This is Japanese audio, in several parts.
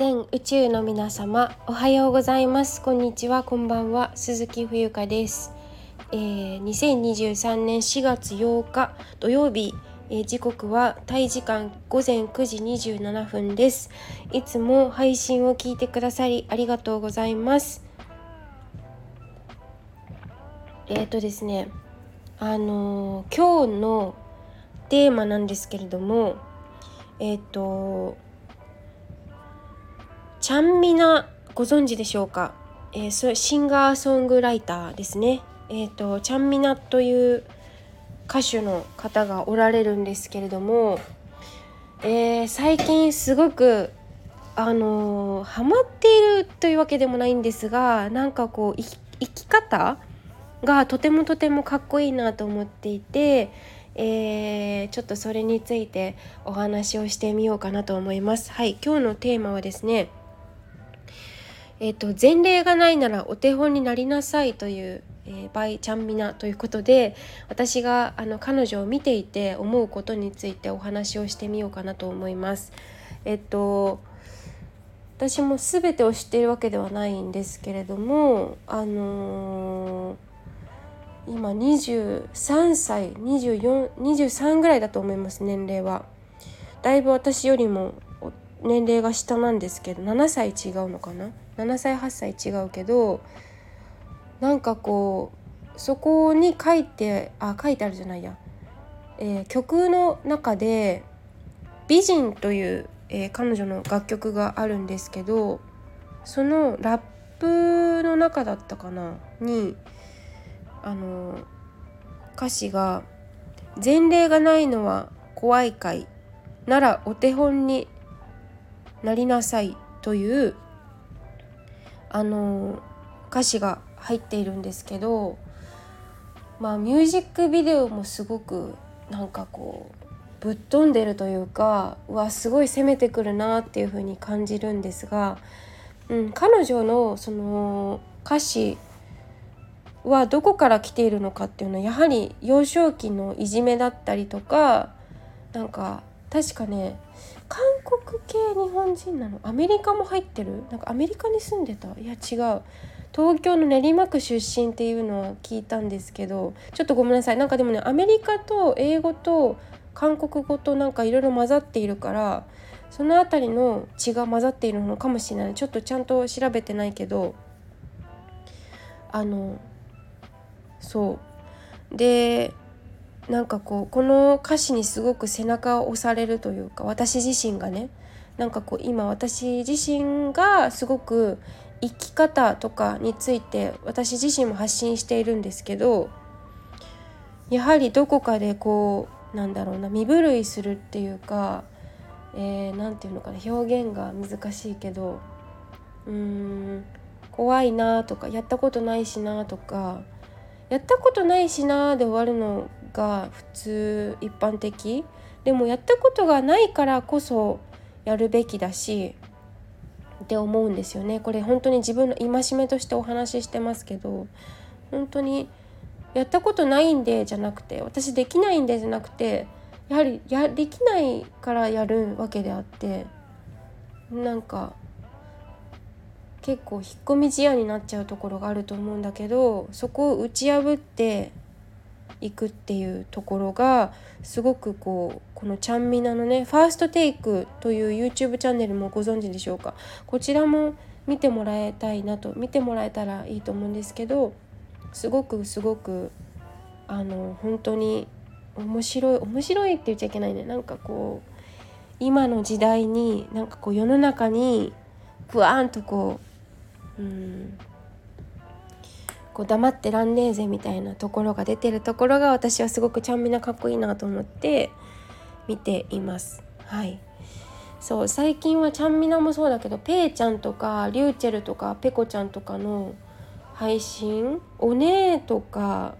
全宇宙の皆様おはようございます。こんにちは。こんばんは。鈴木冬香です、えー、2023年4月8日土曜日、えー、時刻はタイ時間午前9時27分です。いつも配信を聞いてくださりありがとうございます。えっ、ー、とですねあの今日のテーマなんですけれどもえっ、とちゃんみなご存知でしょうか、えー、シンガーソングライターですねえっ、ー、とちゃんみなという歌手の方がおられるんですけれども、えー、最近すごくあのー、ハマっているというわけでもないんですがなんかこう生き方がとてもとてもかっこいいなと思っていて、えー、ちょっとそれについてお話をしてみようかなと思います。はい今日のテーマはですねえーと、前例がないならお手本になりなさいという、えー、バイチャンミナということで私があの彼女を見ていて思うことについてお話をしてみようかなと思います。えっ、ー、と私も全てを知っているわけではないんですけれどもあのー、今23歳2423ぐらいだと思います年齢は。だいぶ私よりも年齢が下なんですけど7歳違うのかな？7歳8歳違うけどなんかこうそこに書いてあ書いてあるじゃないや、えー、曲の中で「美人」という、えー、彼女の楽曲があるんですけどそのラップの中だったかな？にあの歌詞が「前例がないのは怖いかい。ならお手本になりなさい」というあの歌詞が入っているんですけどまあミュージックビデオもすごくなんかこうぶっ飛んでるというかうわすごい攻めてくるなっていう風に感じるんですが、うん、彼女のその歌詞はどこから来ているのかっていうのはやはり幼少期のいじめだったりとかなんか確かね韓国系日本人なの？アメリカも入ってる？なんかアメリカに住んでた？いや違う。東京の練馬区出身っていうのは聞いたんですけどちょっとごめんなさい。なんかでもねアメリカと英語と韓国語となんかいろいろ混ざっているからその辺りの血が混ざっているのかもしれない。ちょっとちゃんと調べてないけどあのそう。でなんかこうこの歌詞にすごく背中を押されるというか私自身がねなんかこう今私自身がすごく生き方とかについて私自身も発信しているんですけどやはりどこかでこうなんだろうな身震いするっていうか何、えー、て言うのかな表現が難しいけどうーん怖いなとかやったことないしなとかやったことないしなで終わるのが普通一般的。でもやったことがないからこそやるべきだしって思うんですよね。これ本当に自分の戒めとしてお話ししてますけど本当にやったことないんでじゃなくて私できないんでじゃなくてやはりやできないからやるわけであってなんか結構引っ込み思案になっちゃうところがあると思うんだけどそこを打ち破っていくっていうところがすごくこうこのちゃんみなのねファーストテイクという YouTube チャンネルもご存知でしょうか？こちらも見てもらいたいなと見てもらえたらいいと思うんですけどすごくすごくあの本当に面白い面白いって言っちゃいけないね。なんかこう今の時代になんかこう世の中にブワーンとこううんこう黙ってらんねえぜみたいなところが出てるところが私はすごくちゃんみなかっこいいなと思って見ています。はいそう最近はちゃんみなもそうだけどペイちゃんとかリューチェルとかペコちゃんとかの配信お姉とか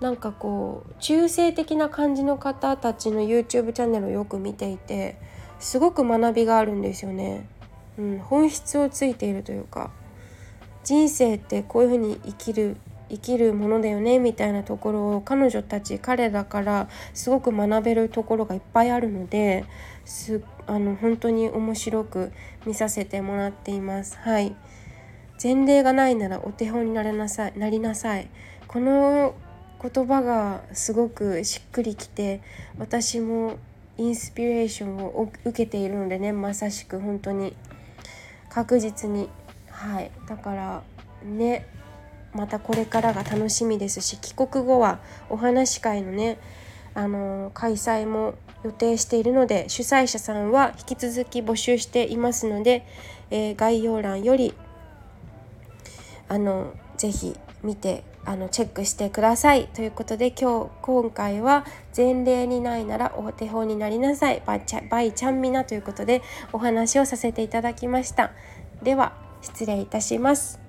なんかこう中性的な感じの方たちの YouTube チャンネルをよく見ていてすごく学びがあるんですよね。うん、本質をついているというか人生ってこういうふうに生きる生きるものだよねみたいなところを彼女たち彼らからすごく学べるところがいっぱいあるのですあの本当に面白く見させてもらっています。はい前例がないならお手本になれなさいなりなさいこの言葉がすごくしっくりきて私もインスピレーションを受けているのでねまさしく本当に確実にはい。だからねまたこれからが楽しみですし帰国後はお話し会のねあの開催も予定しているので主催者さんは引き続き募集していますので、えー、概要欄よりあのぜひ見てあのチェックしてください。ということで今日今回は前例にないならお手本になりなさい。バイチャバイチャンミナということでお話をさせていただきました。では失礼いたします。